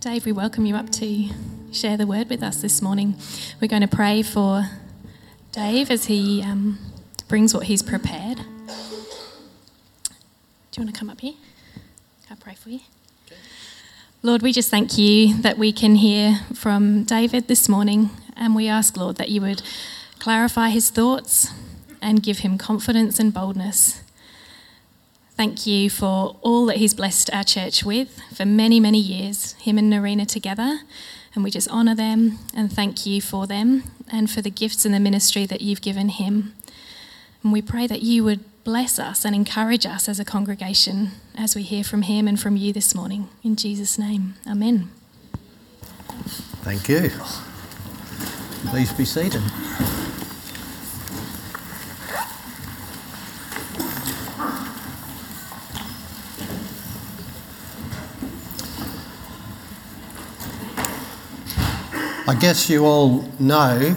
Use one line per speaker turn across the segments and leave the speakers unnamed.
Dave, we welcome you up to share the word with us this morning. We're going to pray for Dave as he um, brings what he's prepared. Do you want to come up here? I'll pray for you. Lord, we just thank you that we can hear from David this morning, and we ask, Lord, that you would clarify his thoughts and give him confidence and boldness. Thank you for all that he's blessed our church with for many, many years, him and Narina together. And we just honour them and thank you for them and for the gifts and the ministry that you've given him. And we pray that you would bless us and encourage us as a congregation as we hear from him and from you this morning. In Jesus' name, amen.
Thank you. Please be seated. I guess you all know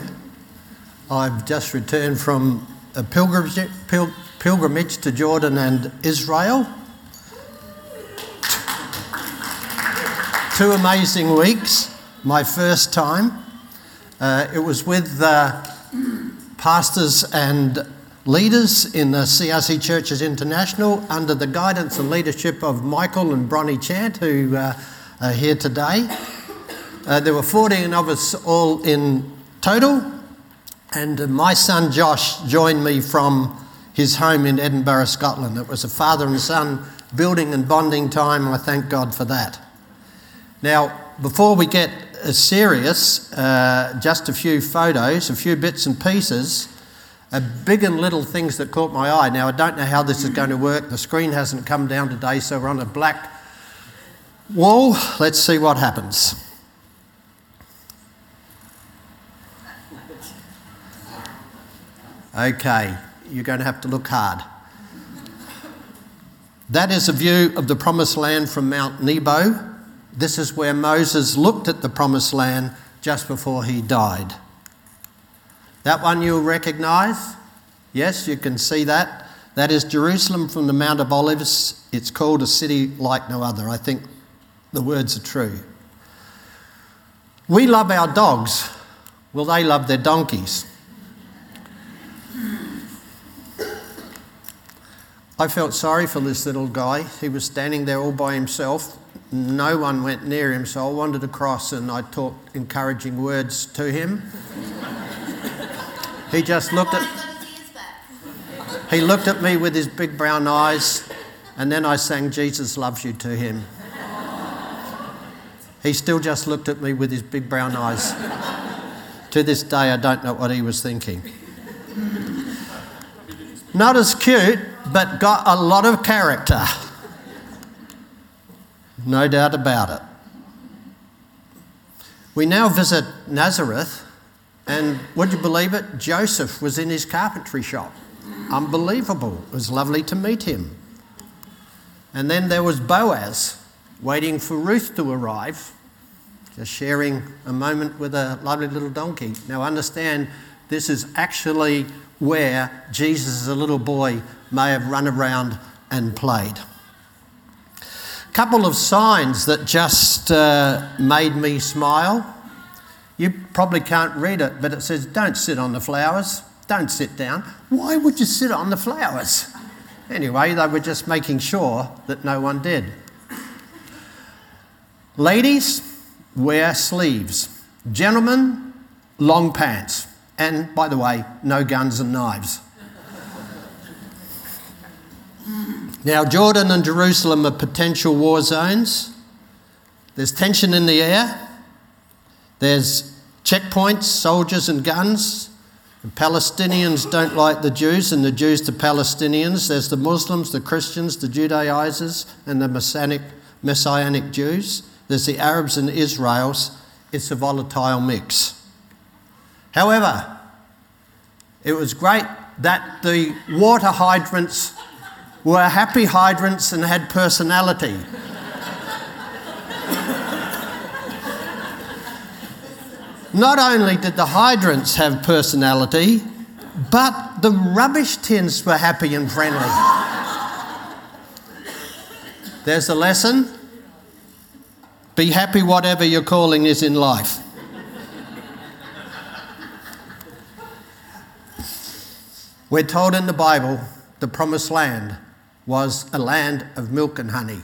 I've just returned from a pilgrimage, pil- pilgrimage to Jordan and Israel. Two amazing weeks, my first time. Uh, it was with uh, pastors and leaders in the CRC Churches International under the guidance and leadership of Michael and Bronnie Chant, who uh, are here today. Uh, there were 14 of us all in total, and my son Josh joined me from his home in Edinburgh, Scotland. It was a father and son building and bonding time, I thank God for that. Now, before we get serious, uh, just a few photos, a few bits and pieces, uh, big and little things that caught my eye. Now, I don't know how this is going to work. The screen hasn't come down today, so we're on a black wall. Let's see what happens. Okay, you're going to have to look hard. That is a view of the promised land from Mount Nebo. This is where Moses looked at the promised land just before he died. That one you'll recognize? Yes, you can see that. That is Jerusalem from the Mount of Olives. It's called a city like no other. I think the words are true. We love our dogs. Well, they love their donkeys. I felt sorry for this little guy. He was standing there all by himself. No one went near him, so I wandered across and I talked encouraging words to him. he just looked at he looked at me with his big brown eyes, and then I sang Jesus Loves You to him. He still just looked at me with his big brown eyes. to this day, I don't know what he was thinking. Not as cute, but got a lot of character. No doubt about it. We now visit Nazareth, and would you believe it? Joseph was in his carpentry shop. Unbelievable. It was lovely to meet him. And then there was Boaz waiting for Ruth to arrive, just sharing a moment with a lovely little donkey. Now, understand, this is actually where Jesus, as a little boy, may have run around and played. A couple of signs that just uh, made me smile. You probably can't read it, but it says, Don't sit on the flowers, don't sit down. Why would you sit on the flowers? Anyway, they were just making sure that no one did. Ladies, wear sleeves. Gentlemen, long pants. And by the way, no guns and knives. Now, Jordan and Jerusalem are potential war zones. There's tension in the air. There's checkpoints, soldiers, and guns. The Palestinians don't like the Jews, and the Jews the Palestinians. There's the Muslims, the Christians, the Judaizers, and the Messianic, Messianic Jews. There's the Arabs and Israels. It's a volatile mix. However, it was great that the water hydrants were happy hydrants and had personality. Not only did the hydrants have personality, but the rubbish tins were happy and friendly. There's a lesson Be happy, whatever your calling is in life. We're told in the Bible the promised land was a land of milk and honey.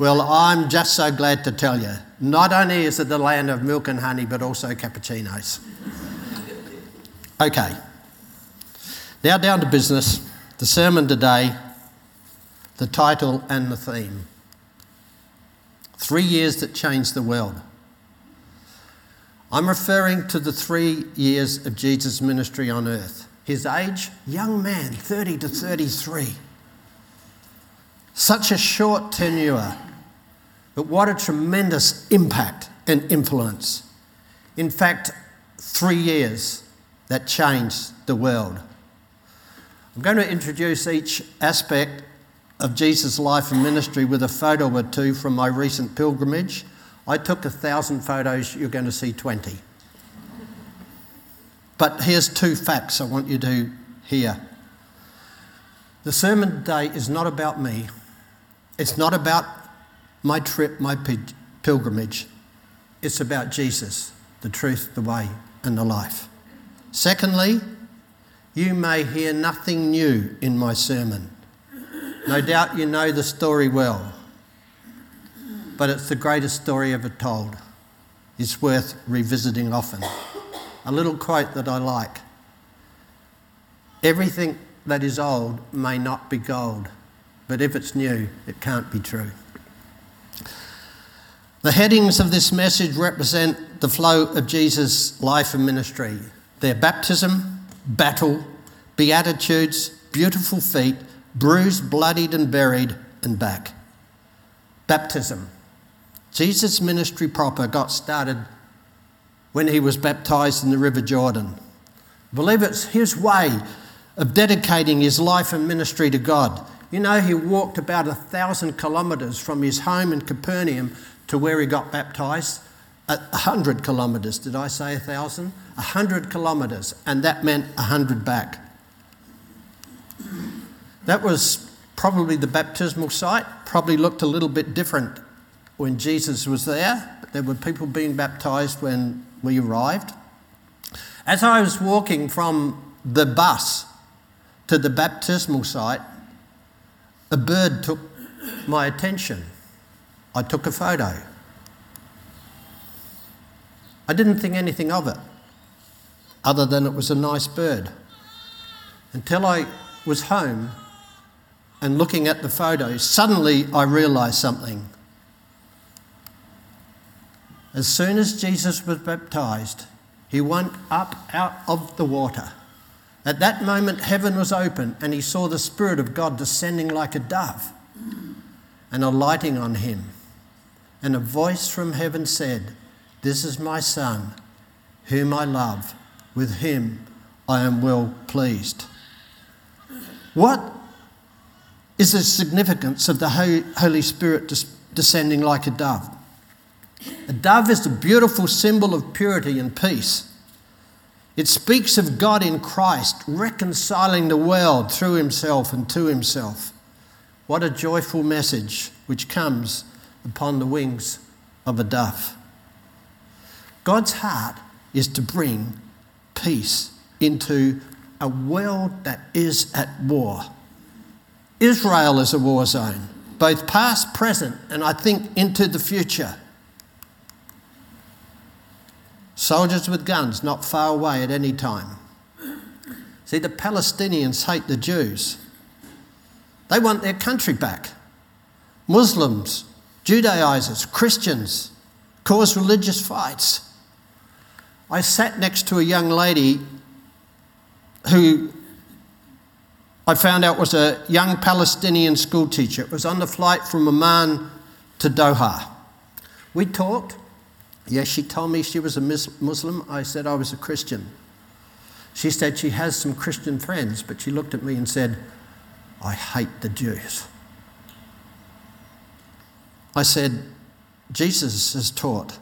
Well, I'm just so glad to tell you, not only is it the land of milk and honey, but also cappuccinos. Okay, now down to business. The sermon today, the title and the theme. Three years that changed the world. I'm referring to the three years of Jesus' ministry on earth. His age, young man, 30 to 33. Such a short tenure, but what a tremendous impact and influence. In fact, three years that changed the world. I'm going to introduce each aspect of Jesus' life and ministry with a photo or two from my recent pilgrimage. I took a thousand photos, you're going to see 20. But here's two facts I want you to hear. The sermon today is not about me, it's not about my trip, my pilgrimage. It's about Jesus, the truth, the way, and the life. Secondly, you may hear nothing new in my sermon. No doubt you know the story well, but it's the greatest story ever told. It's worth revisiting often a little quote that I like Everything that is old may not be gold, but if it's new, it can't be true. The headings of this message represent the flow of Jesus' life and ministry their baptism, battle, beatitudes, beautiful feet, bruised, bloodied, and buried, and back. Baptism. Jesus' ministry proper got started when he was baptized in the River Jordan. I believe it's his way of dedicating his life and ministry to God. You know, he walked about a thousand kilometres from his home in Capernaum to where he got baptized. A hundred kilometres, did I say a thousand? A hundred kilometres, and that meant a hundred back. That was probably the baptismal site, probably looked a little bit different when Jesus was there. There were people being baptized when we arrived. As I was walking from the bus to the baptismal site, a bird took my attention. I took a photo. I didn't think anything of it, other than it was a nice bird. Until I was home and looking at the photo, suddenly I realised something. As soon as Jesus was baptized, he went up out of the water. At that moment, heaven was open, and he saw the Spirit of God descending like a dove and alighting on him. And a voice from heaven said, This is my Son, whom I love. With him I am well pleased. What is the significance of the Holy Spirit descending like a dove? A dove is a beautiful symbol of purity and peace. It speaks of God in Christ reconciling the world through himself and to himself. What a joyful message which comes upon the wings of a dove. God's heart is to bring peace into a world that is at war. Israel is a war zone, both past, present, and I think into the future. Soldiers with guns not far away at any time. See, the Palestinians hate the Jews. They want their country back. Muslims, Judaizers, Christians cause religious fights. I sat next to a young lady who I found out was a young Palestinian schoolteacher. It was on the flight from Amman to Doha. We talked. Yes, she told me she was a Muslim. I said I was a Christian. She said she has some Christian friends, but she looked at me and said, I hate the Jews. I said, Jesus has taught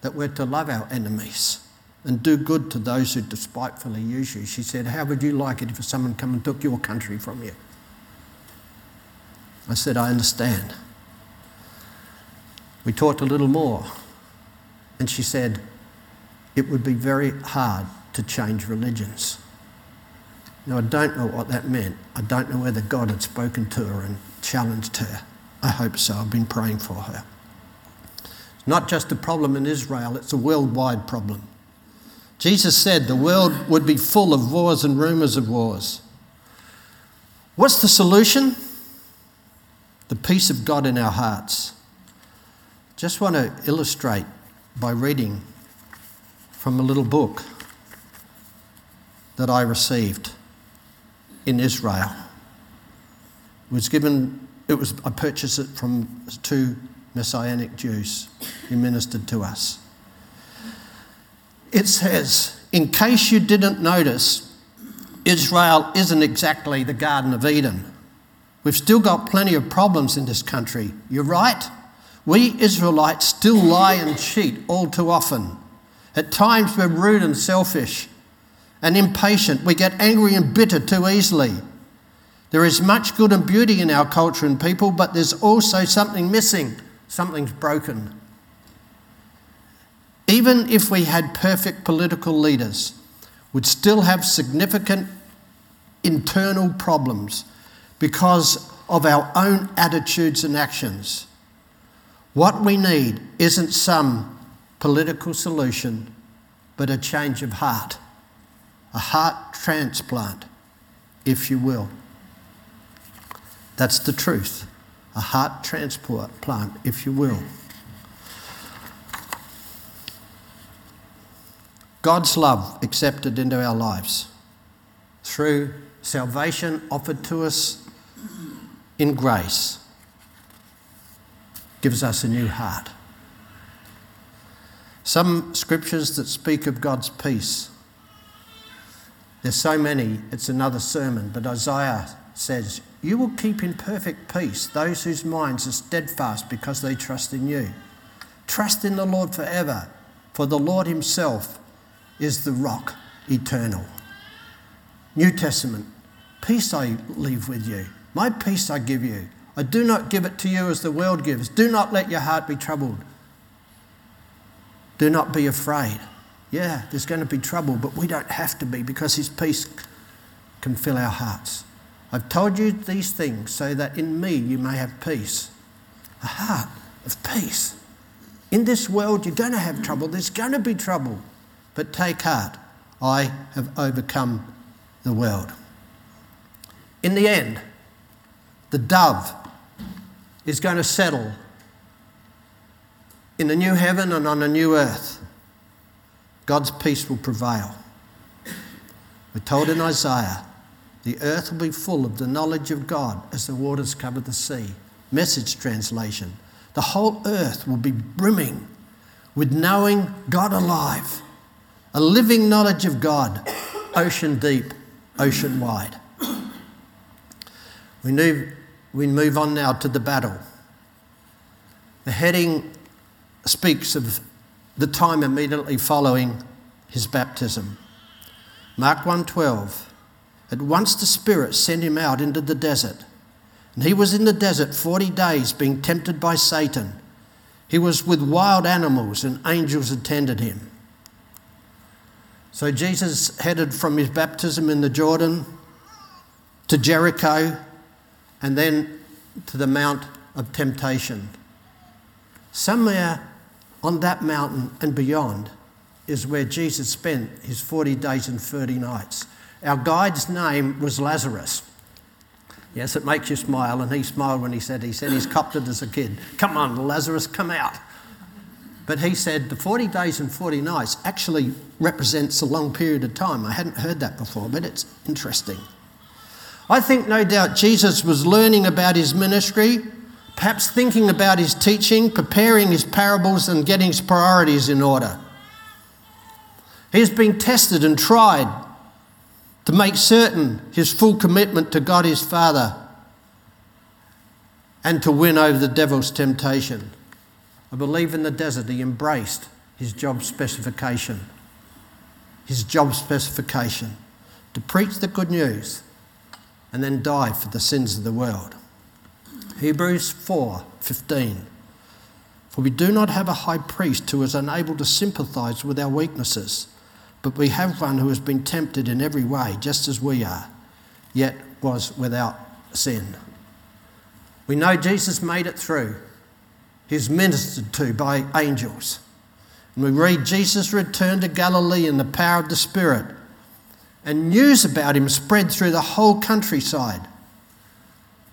that we're to love our enemies and do good to those who despitefully use you. She said, How would you like it if someone come and took your country from you? I said, I understand. We talked a little more, and she said, It would be very hard to change religions. Now, I don't know what that meant. I don't know whether God had spoken to her and challenged her. I hope so. I've been praying for her. It's not just a problem in Israel, it's a worldwide problem. Jesus said the world would be full of wars and rumours of wars. What's the solution? The peace of God in our hearts. Just want to illustrate by reading from a little book that I received in Israel. It was given, it was, I purchased it from two Messianic Jews who ministered to us. It says, in case you didn't notice, Israel isn't exactly the Garden of Eden. We've still got plenty of problems in this country. You're right. We Israelites still lie and cheat all too often. At times we're rude and selfish and impatient. We get angry and bitter too easily. There is much good and beauty in our culture and people, but there's also something missing. Something's broken. Even if we had perfect political leaders, would still have significant internal problems because of our own attitudes and actions. What we need isn't some political solution, but a change of heart, a heart transplant, if you will. That's the truth. A heart transplant, plant, if you will. God's love accepted into our lives through salvation offered to us in grace gives us a new heart. Some scriptures that speak of God's peace. There's so many, it's another sermon, but Isaiah says, You will keep in perfect peace those whose minds are steadfast because they trust in you. Trust in the Lord forever, for the Lord Himself is the rock eternal. New Testament, peace I leave with you, my peace I give you. I do not give it to you as the world gives. Do not let your heart be troubled. Do not be afraid. Yeah, there's going to be trouble, but we don't have to be because His peace can fill our hearts. I've told you these things so that in me you may have peace. A heart of peace. In this world, you're going to have trouble. There's going to be trouble. But take heart, I have overcome the world. In the end, the dove is going to settle in a new heaven and on a new earth. God's peace will prevail. We're told in Isaiah, the earth will be full of the knowledge of God as the waters cover the sea. Message translation. The whole earth will be brimming with knowing God alive a living knowledge of God, ocean deep, ocean wide. We move, we move on now to the battle. The heading speaks of the time immediately following his baptism. Mark 1:12 At once the spirit sent him out into the desert and he was in the desert 40 days being tempted by Satan he was with wild animals and angels attended him so Jesus headed from his baptism in the Jordan to Jericho and then to the Mount of Temptation. Somewhere on that mountain and beyond is where Jesus spent his 40 days and 30 nights. Our guide's name was Lazarus. Yes, it makes you smile, and he smiled when he said he said he's copped it as a kid. Come on, Lazarus, come out. But he said the 40 days and 40 nights actually represents a long period of time. I hadn't heard that before, but it's interesting. I think no doubt Jesus was learning about his ministry, perhaps thinking about his teaching, preparing his parables, and getting his priorities in order. He's been tested and tried to make certain his full commitment to God his Father and to win over the devil's temptation. I believe in the desert he embraced his job specification. His job specification to preach the good news and then die for the sins of the world. Hebrews 4:15 For we do not have a high priest who is unable to sympathize with our weaknesses, but we have one who has been tempted in every way, just as we are, yet was without sin. We know Jesus made it through. He was ministered to by angels. And we read Jesus returned to Galilee in the power of the Spirit, and news about him spread through the whole countryside.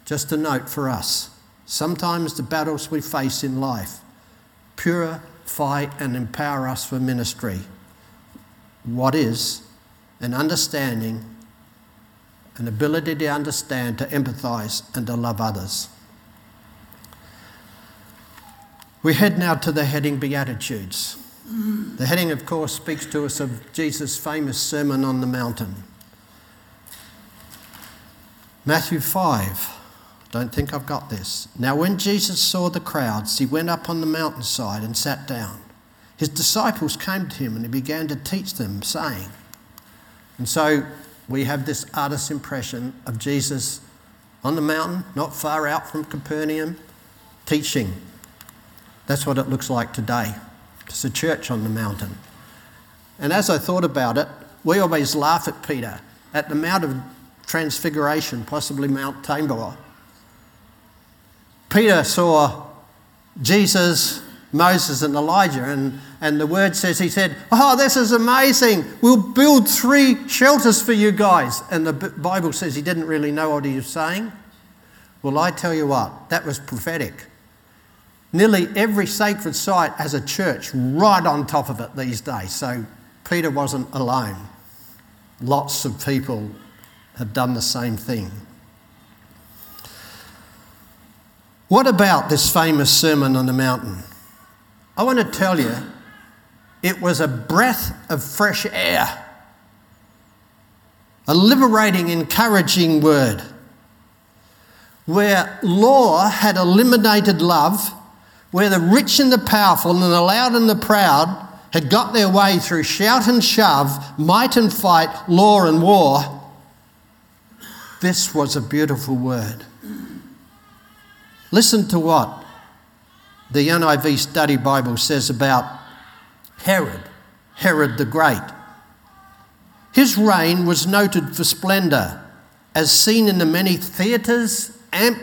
Just a note for us sometimes the battles we face in life purify and empower us for ministry. What is an understanding, an ability to understand, to empathize, and to love others. We head now to the heading Beatitudes. The heading, of course, speaks to us of Jesus' famous Sermon on the Mountain. Matthew 5. Don't think I've got this. Now, when Jesus saw the crowds, he went up on the mountainside and sat down. His disciples came to him and he began to teach them, saying, and so we have this artist's impression of Jesus on the mountain, not far out from Capernaum, teaching. That's what it looks like today. It's a church on the mountain. And as I thought about it, we always laugh at Peter at the Mount of Transfiguration, possibly Mount Tabor. Peter saw Jesus, Moses, and Elijah, and, and the word says he said, Oh, this is amazing. We'll build three shelters for you guys. And the Bible says he didn't really know what he was saying. Well, I tell you what, that was prophetic. Nearly every sacred site has a church right on top of it these days. So Peter wasn't alone. Lots of people have done the same thing. What about this famous Sermon on the Mountain? I want to tell you, it was a breath of fresh air, a liberating, encouraging word where law had eliminated love, where the rich and the powerful and the loud and the proud had got their way through shout and shove, might and fight, law and war. This was a beautiful word. Listen to what the NIV Study Bible says about Herod, Herod the Great. His reign was noted for splendour, as seen in the many theatres, amp-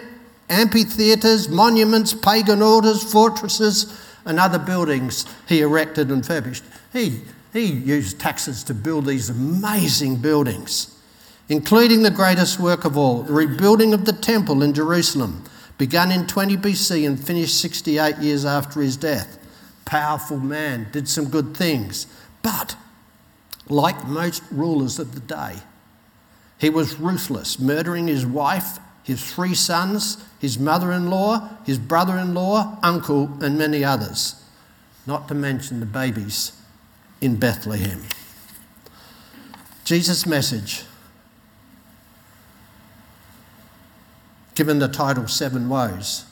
amphitheatres, monuments, pagan altars, fortresses, and other buildings he erected and furbished. He, he used taxes to build these amazing buildings, including the greatest work of all, the rebuilding of the temple in Jerusalem begun in 20 BC and finished 68 years after his death. Powerful man, did some good things. But, like most rulers of the day, he was ruthless, murdering his wife, his three sons, his mother in law, his brother in law, uncle, and many others, not to mention the babies in Bethlehem. Jesus' message given the title Seven Woes,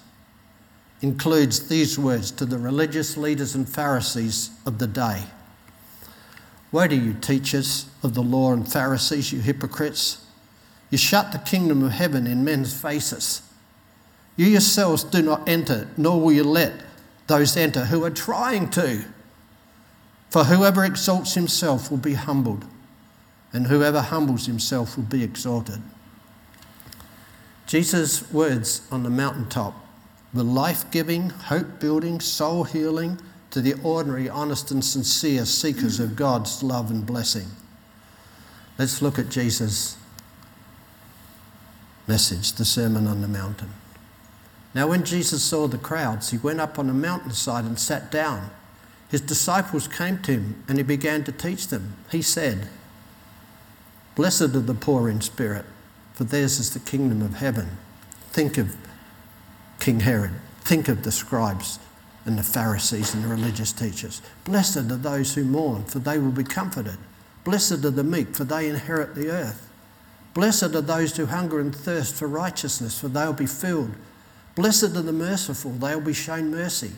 includes these words to the religious leaders and Pharisees of the day Woe to you, teachers of the law and Pharisees, you hypocrites! You shut the kingdom of heaven in men's faces. You yourselves do not enter, nor will you let those enter who are trying to. For whoever exalts himself will be humbled, and whoever humbles himself will be exalted. Jesus' words on the mountaintop were life giving, hope building, soul healing to the ordinary, honest, and sincere seekers of God's love and blessing. Let's look at Jesus' message, the Sermon on the Mountain. Now, when Jesus saw the crowds, he went up on a mountainside and sat down. His disciples came to him and he began to teach them. He said, Blessed are the poor in spirit for theirs is the kingdom of heaven. Think of King Herod. Think of the scribes and the Pharisees and the religious teachers. Blessed are those who mourn, for they will be comforted. Blessed are the meek, for they inherit the earth. Blessed are those who hunger and thirst for righteousness, for they will be filled. Blessed are the merciful, they will be shown mercy.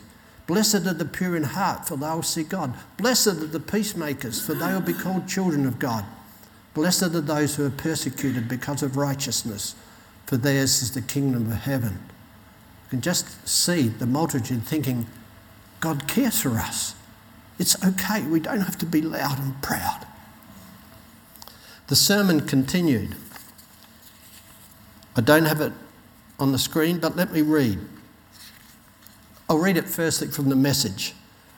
Blessed are the pure in heart, for they will see God. Blessed are the peacemakers, for they will be called children of God. Blessed are those who are persecuted because of righteousness, for theirs is the kingdom of heaven. You can just see the multitude thinking, God cares for us. It's okay. We don't have to be loud and proud. The sermon continued. I don't have it on the screen, but let me read. I'll read it firstly from the message.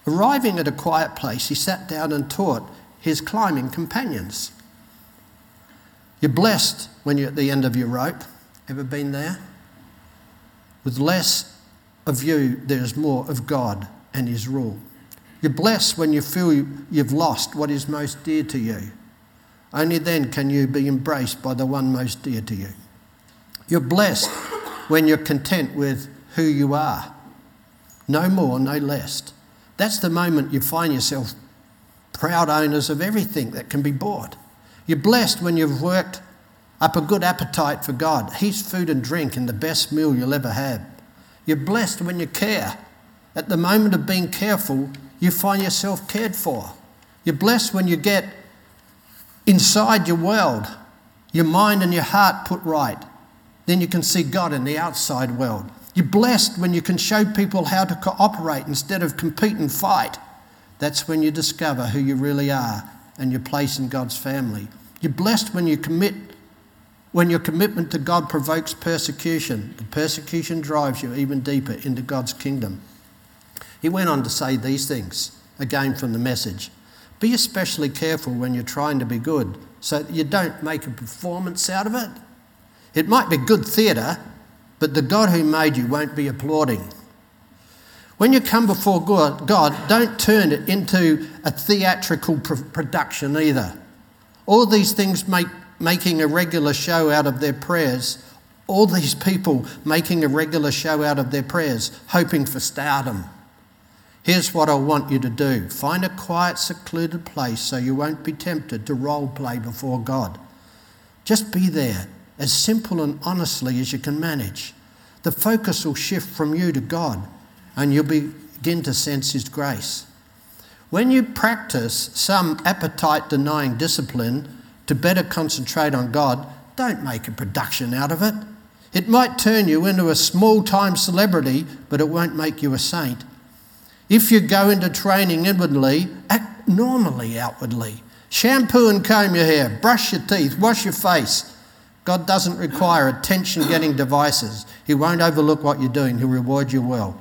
Arriving at a quiet place, he sat down and taught his climbing companions. You're blessed when you're at the end of your rope. Ever been there? With less of you, there's more of God and His rule. You're blessed when you feel you've lost what is most dear to you. Only then can you be embraced by the one most dear to you. You're blessed when you're content with who you are. No more, no less. That's the moment you find yourself proud owners of everything that can be bought. You're blessed when you've worked up a good appetite for God. He's food and drink and the best meal you'll ever have. You're blessed when you care. At the moment of being careful, you find yourself cared for. You're blessed when you get inside your world, your mind and your heart put right. Then you can see God in the outside world. You're blessed when you can show people how to cooperate instead of compete and fight. That's when you discover who you really are and your place in God's family. You're blessed when you commit when your commitment to God provokes persecution. The persecution drives you even deeper into God's kingdom. He went on to say these things, again from the message. Be especially careful when you're trying to be good so that you don't make a performance out of it. It might be good theatre, but the God who made you won't be applauding. When you come before God, don't turn it into a theatrical production either. All these things make making a regular show out of their prayers. All these people making a regular show out of their prayers, hoping for stardom. Here's what I want you to do find a quiet, secluded place so you won't be tempted to role play before God. Just be there, as simple and honestly as you can manage. The focus will shift from you to God, and you'll begin to sense His grace. When you practice some appetite denying discipline to better concentrate on God, don't make a production out of it. It might turn you into a small time celebrity, but it won't make you a saint. If you go into training inwardly, act normally outwardly. Shampoo and comb your hair, brush your teeth, wash your face. God doesn't require attention getting devices. He won't overlook what you're doing, He'll reward you well.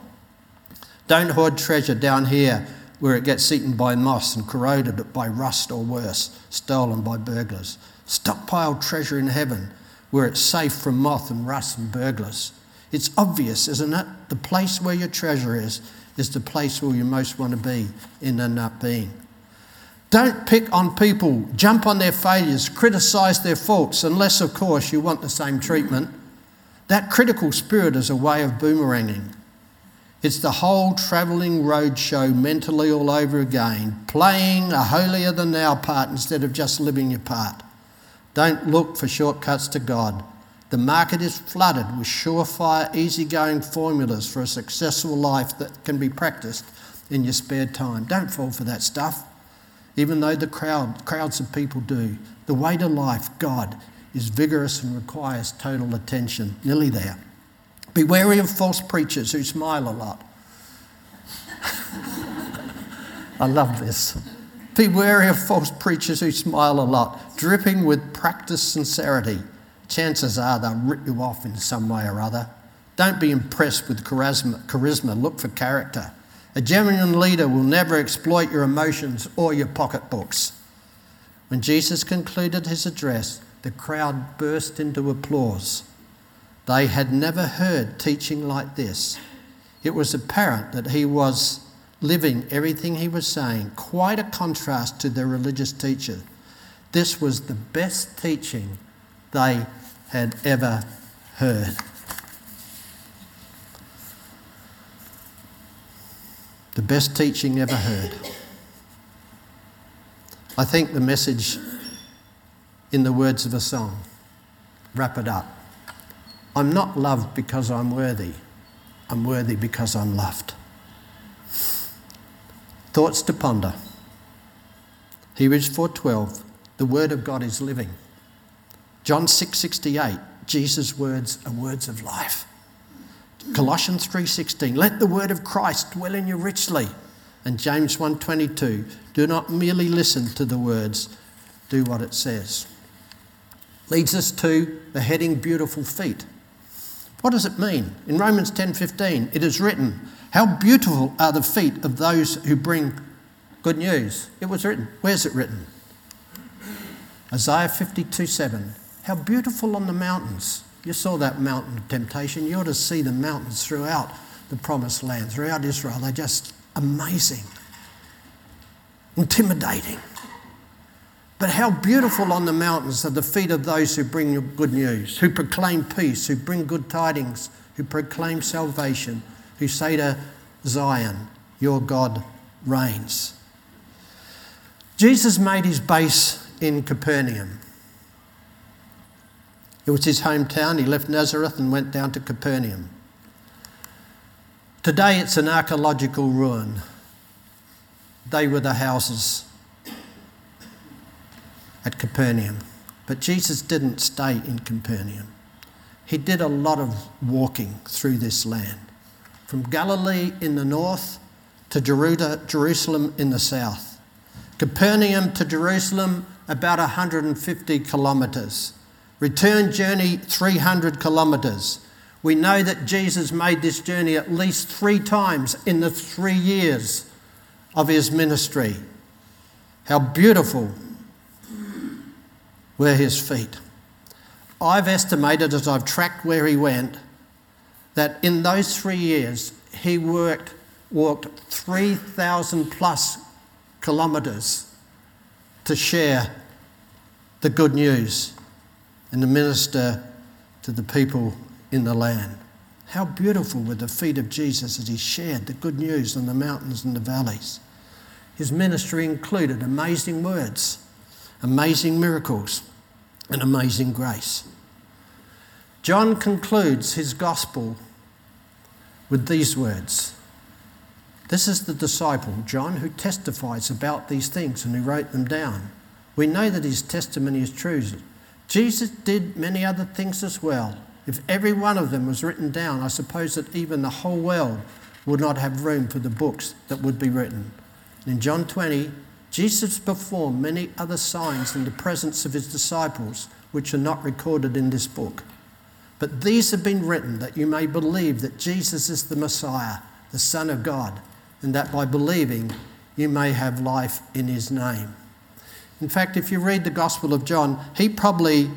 Don't hoard treasure down here where it gets eaten by moss and corroded by rust or worse, stolen by burglars. Stockpile treasure in heaven where it's safe from moth and rust and burglars. It's obvious, isn't it? The place where your treasure is is the place where you most want to be in end up being. Don't pick on people, jump on their failures, criticise their faults, unless, of course, you want the same treatment. That critical spirit is a way of boomeranging. It's the whole travelling roadshow mentally all over again, playing a holier than thou part instead of just living your part. Don't look for shortcuts to God. The market is flooded with surefire, easygoing formulas for a successful life that can be practiced in your spare time. Don't fall for that stuff, even though the crowd, crowds of people do. The way to life, God, is vigorous and requires total attention. Nearly there. Be wary of false preachers who smile a lot. I love this. Be wary of false preachers who smile a lot, dripping with practiced sincerity chances are they'll rip you off in some way or other. Don't be impressed with charisma, charisma. look for character. A genuine leader will never exploit your emotions or your pocketbooks. When Jesus concluded his address, the crowd burst into applause. They had never heard teaching like this. It was apparent that he was living everything he was saying, quite a contrast to their religious teacher. This was the best teaching they had ever heard. Best teaching ever heard. I think the message in the words of a song wrap it up. I'm not loved because I'm worthy. I'm worthy because I'm loved. Thoughts to ponder. Hebrews 4:12 The word of God is living. John 6:68, Jesus' words are words of life. Colossians 3:16, let the word of Christ dwell in you richly. And James 1:22, do not merely listen to the words, do what it says. Leads us to the heading beautiful feet. What does it mean? In Romans 10:15, it is written, "How beautiful are the feet of those who bring good news." It was written. Where's it written? Isaiah 52:7. How beautiful on the mountains. You saw that mountain of temptation. You ought to see the mountains throughout the promised land, throughout Israel. They're just amazing, intimidating. But how beautiful on the mountains are the feet of those who bring good news, who proclaim peace, who bring good tidings, who proclaim salvation, who say to Zion, Your God reigns. Jesus made his base in Capernaum. It was his hometown. He left Nazareth and went down to Capernaum. Today it's an archaeological ruin. They were the houses at Capernaum. But Jesus didn't stay in Capernaum. He did a lot of walking through this land, from Galilee in the north to Jerusalem in the south. Capernaum to Jerusalem, about 150 kilometres. Return journey 300 kilometres. We know that Jesus made this journey at least three times in the three years of his ministry. How beautiful were his feet. I've estimated as I've tracked where he went that in those three years he worked, walked 3,000 plus kilometres to share the good news and to minister to the people in the land. How beautiful were the feet of Jesus as he shared the good news on the mountains and the valleys. His ministry included amazing words, amazing miracles, and amazing grace. John concludes his gospel with these words. This is the disciple, John, who testifies about these things and who wrote them down. We know that his testimony is true. Jesus did many other things as well. If every one of them was written down, I suppose that even the whole world would not have room for the books that would be written. In John 20, Jesus performed many other signs in the presence of his disciples, which are not recorded in this book. But these have been written that you may believe that Jesus is the Messiah, the Son of God, and that by believing you may have life in his name. In fact, if you read the Gospel of John, he probably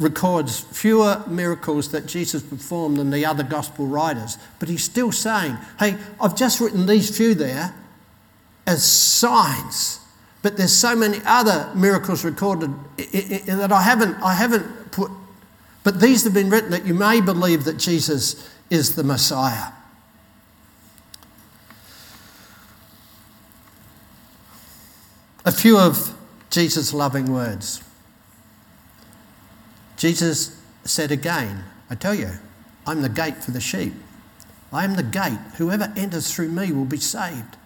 records fewer miracles that Jesus performed than the other Gospel writers. But he's still saying, hey, I've just written these few there as signs. But there's so many other miracles recorded that I haven't, I haven't put. But these have been written that you may believe that Jesus is the Messiah. A few of Jesus' loving words. Jesus said again, I tell you, I'm the gate for the sheep. I am the gate. Whoever enters through me will be saved.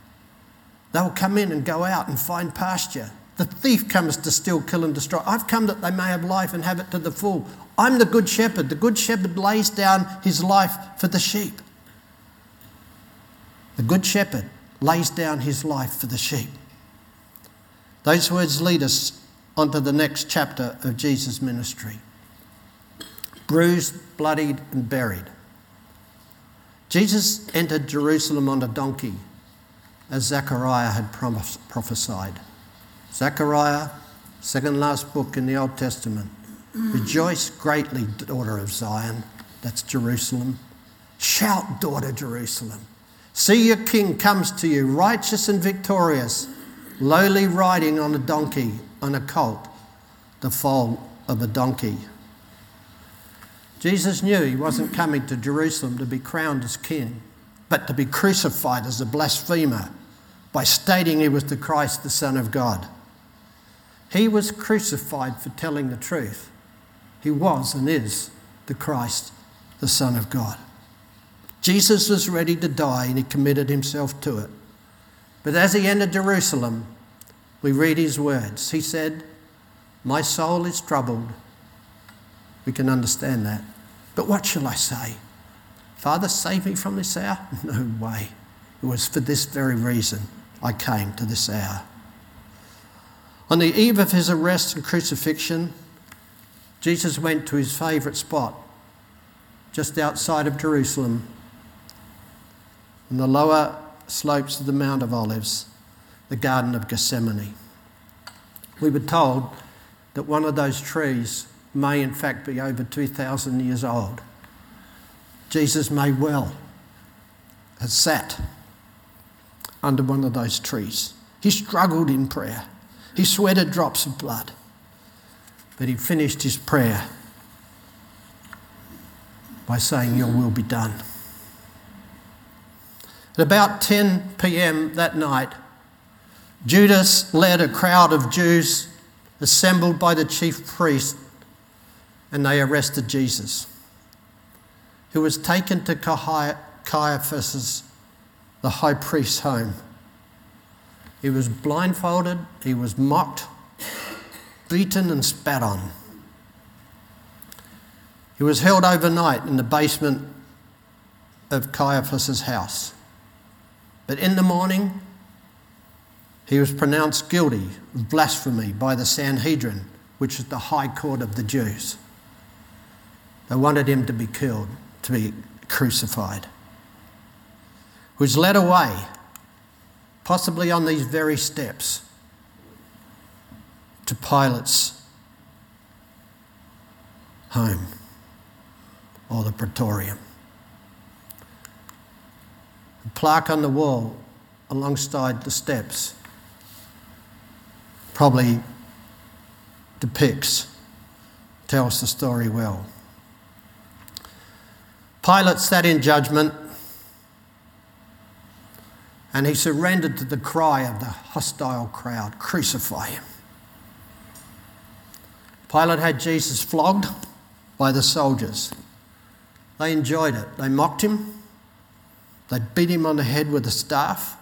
They will come in and go out and find pasture. The thief comes to steal, kill, and destroy. I've come that they may have life and have it to the full. I'm the good shepherd. The good shepherd lays down his life for the sheep. The good shepherd lays down his life for the sheep. Those words lead us onto the next chapter of Jesus' ministry bruised, bloodied, and buried. Jesus entered Jerusalem on a donkey, as Zechariah had prophesied. Zechariah, second last book in the Old Testament. Rejoice greatly, daughter of Zion, that's Jerusalem. Shout, daughter Jerusalem. See your king comes to you, righteous and victorious lowly riding on a donkey, on a colt, the foal of a donkey. Jesus knew he wasn't coming to Jerusalem to be crowned as king, but to be crucified as a blasphemer by stating he was the Christ, the Son of God. He was crucified for telling the truth. He was and is the Christ, the Son of God. Jesus was ready to die and he committed himself to it. But as he entered Jerusalem, we read his words. He said, My soul is troubled. We can understand that. But what shall I say? Father, save me from this hour? No way. It was for this very reason I came to this hour. On the eve of his arrest and crucifixion, Jesus went to his favourite spot, just outside of Jerusalem, in the lower slopes of the Mount of Olives, the Garden of Gethsemane. We were told that one of those trees may, in fact, be over 2,000 years old. Jesus may well have sat under one of those trees. He struggled in prayer. He sweated drops of blood. But he finished his prayer by saying, Your will be done. At about 10 p.m. that night, Judas led a crowd of Jews assembled by the chief priest and they arrested Jesus, who was taken to Caiaphas, the high priest's home. He was blindfolded, he was mocked, beaten, and spat on. He was held overnight in the basement of Caiaphas' house. But in the morning, he was pronounced guilty of blasphemy by the Sanhedrin, which is the high court of the Jews. They wanted him to be killed, to be crucified. He was led away, possibly on these very steps, to Pilate's home or the Praetorium plaque on the wall alongside the steps probably depicts, tells the story well. Pilate sat in judgment and he surrendered to the cry of the hostile crowd crucify him. Pilate had Jesus flogged by the soldiers. They enjoyed it. They mocked him, they beat him on the head with a staff.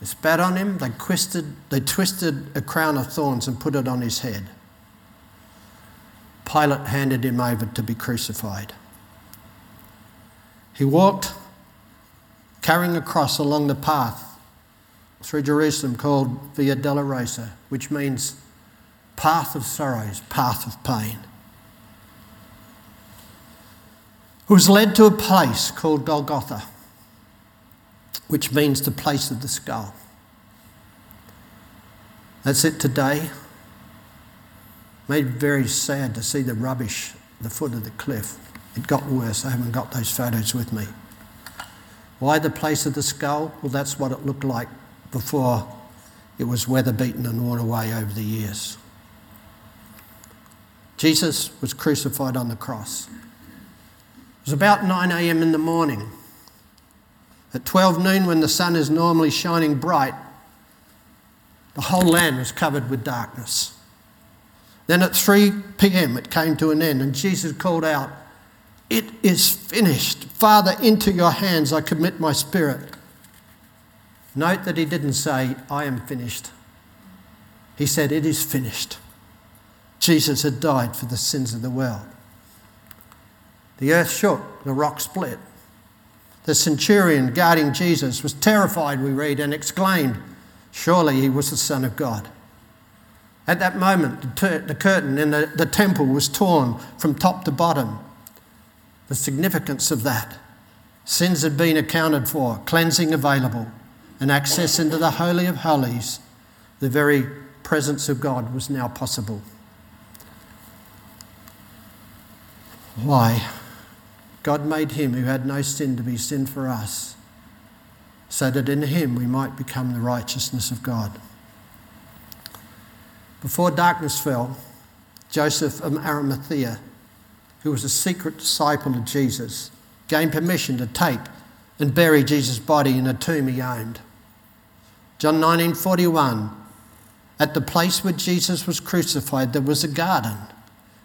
They spat on him. They twisted, they twisted a crown of thorns and put it on his head. Pilate handed him over to be crucified. He walked carrying a cross along the path through Jerusalem called Via Dolorosa, which means path of sorrows, path of pain. Was led to a place called Golgotha, which means the place of the skull. That's it today. Made very sad to see the rubbish at the foot of the cliff. It got worse. I haven't got those photos with me. Why the place of the skull? Well, that's what it looked like before it was weather beaten and worn away over the years. Jesus was crucified on the cross was about 9 a.m. in the morning. At 12 noon, when the sun is normally shining bright, the whole land was covered with darkness. Then at 3 p.m., it came to an end, and Jesus called out, It is finished. Father, into your hands I commit my spirit. Note that he didn't say, I am finished. He said, It is finished. Jesus had died for the sins of the world. The earth shook, the rock split. The centurion guarding Jesus was terrified, we read, and exclaimed, Surely he was the Son of God. At that moment, the, ter- the curtain in the, the temple was torn from top to bottom. The significance of that sins had been accounted for, cleansing available, and access into the Holy of Holies, the very presence of God, was now possible. Why? God made him who had no sin to be sin for us, so that in him we might become the righteousness of God. Before darkness fell, Joseph of Arimathea, who was a secret disciple of Jesus, gained permission to take and bury Jesus' body in a tomb he owned. John 19:41 At the place where Jesus was crucified there was a garden,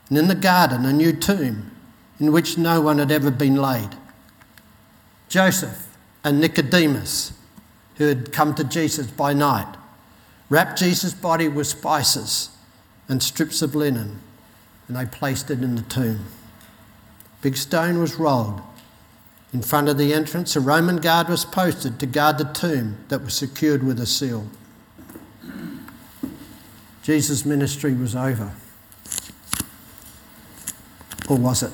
and in the garden a new tomb in which no one had ever been laid. Joseph and Nicodemus, who had come to Jesus by night, wrapped Jesus' body with spices and strips of linen, and they placed it in the tomb. Big stone was rolled. In front of the entrance, a Roman guard was posted to guard the tomb that was secured with a seal. Jesus' ministry was over. Or was it?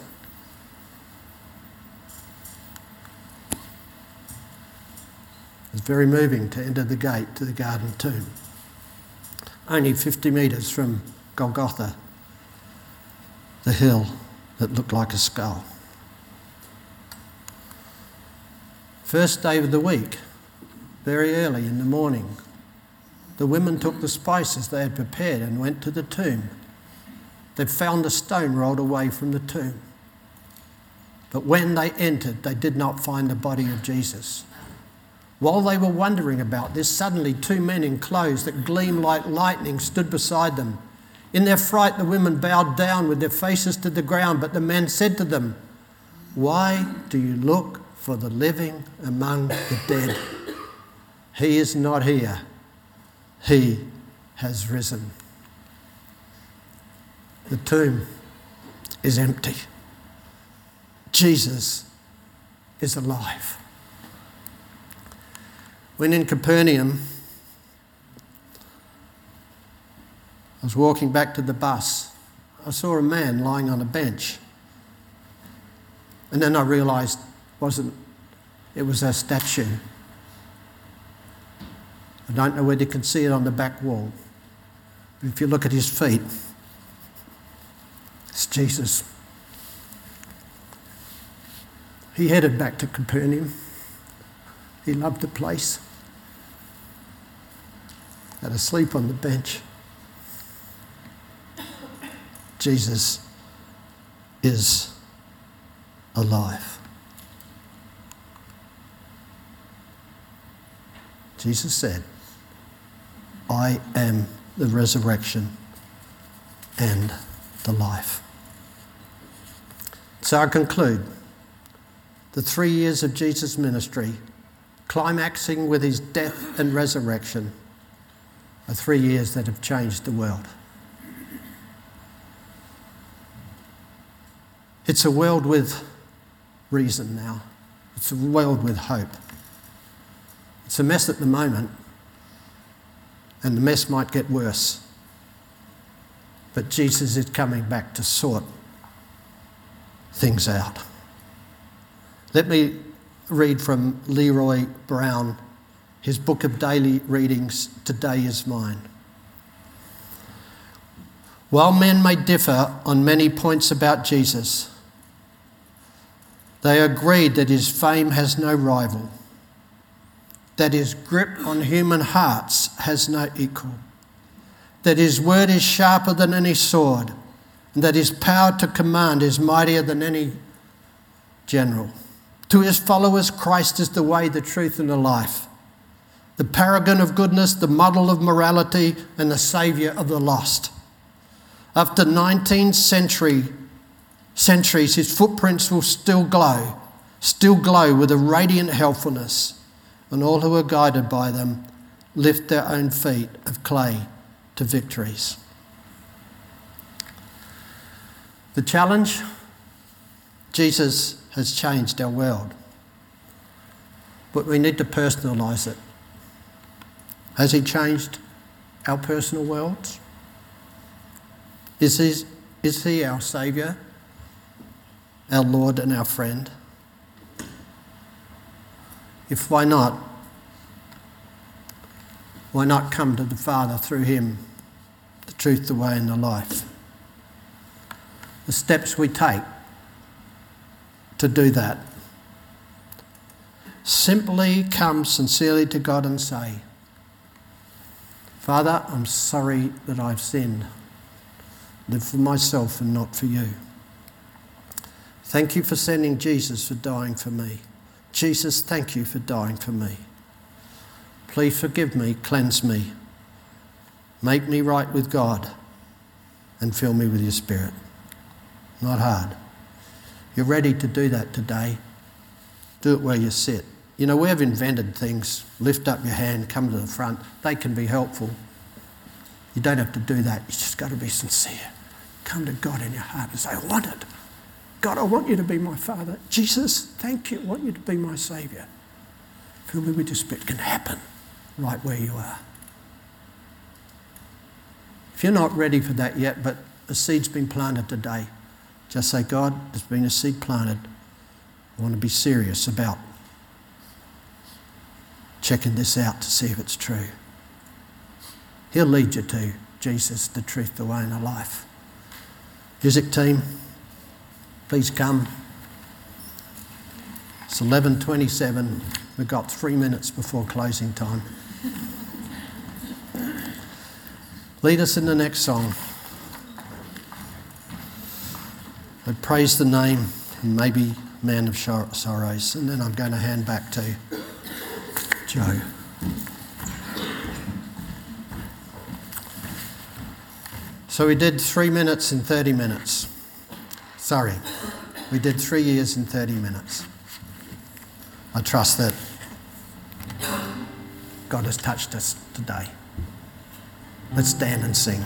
It was very moving to enter the gate to the garden tomb. Only 50 metres from Golgotha, the hill that looked like a skull. First day of the week, very early in the morning, the women took the spices they had prepared and went to the tomb. They found the stone rolled away from the tomb. But when they entered, they did not find the body of Jesus. While they were wondering about this, suddenly two men in clothes that gleamed like lightning stood beside them. In their fright, the women bowed down with their faces to the ground, but the men said to them, Why do you look for the living among the dead? He is not here, he has risen. The tomb is empty. Jesus is alive. When in Capernaum, I was walking back to the bus. I saw a man lying on a bench. And then I realised it wasn't it was a statue. I don't know whether you can see it on the back wall. But if you look at his feet, it's Jesus. He headed back to Capernaum. He loved the place and asleep on the bench. Jesus is alive. Jesus said, I am the resurrection and the life. So I conclude the three years of Jesus' ministry, climaxing with his death and resurrection are three years that have changed the world. It's a world with reason now, it's a world with hope. It's a mess at the moment, and the mess might get worse. But Jesus is coming back to sort things out. Let me read from Leroy Brown his book of daily readings, Today is Mine. While men may differ on many points about Jesus, they agreed that his fame has no rival, that his grip on human hearts has no equal, that his word is sharper than any sword, and that his power to command is mightier than any general. To his followers, Christ is the way, the truth, and the life the paragon of goodness, the model of morality, and the saviour of the lost. After 19 century, centuries, his footprints will still glow, still glow with a radiant helpfulness, and all who are guided by them lift their own feet of clay to victories. The challenge Jesus has changed our world, but we need to personalise it. Has He changed our personal worlds? Is he, is he our Saviour, our Lord, and our friend? If why not? Why not come to the Father through Him, the truth, the way, and the life? The steps we take to do that. Simply come sincerely to God and say, Father, I'm sorry that I've sinned. Live for myself and not for you. Thank you for sending Jesus for dying for me. Jesus, thank you for dying for me. Please forgive me, cleanse me, make me right with God, and fill me with your Spirit. Not hard. You're ready to do that today. Do it where you sit. You know, we have invented things. Lift up your hand, come to the front. They can be helpful. You don't have to do that. You just got to be sincere. Come to God in your heart and say, I want it. God, I want you to be my Father. Jesus, thank you. I want you to be my Saviour. Fill me with your Spirit. It can happen right where you are. If you're not ready for that yet, but a seed's been planted today, just say, God, there's been a seed planted. I want to be serious about checking this out to see if it's true. He'll lead you to Jesus, the truth, the way, and the life. Music team, please come. It's 11:27. We've got three minutes before closing time. Lead us in the next song. I praise the name and maybe man of sorrows, and then I'm going to hand back to Joe. So we did three minutes in 30 minutes. Sorry, we did three years in 30 minutes. I trust that God has touched us today. Let's stand and sing.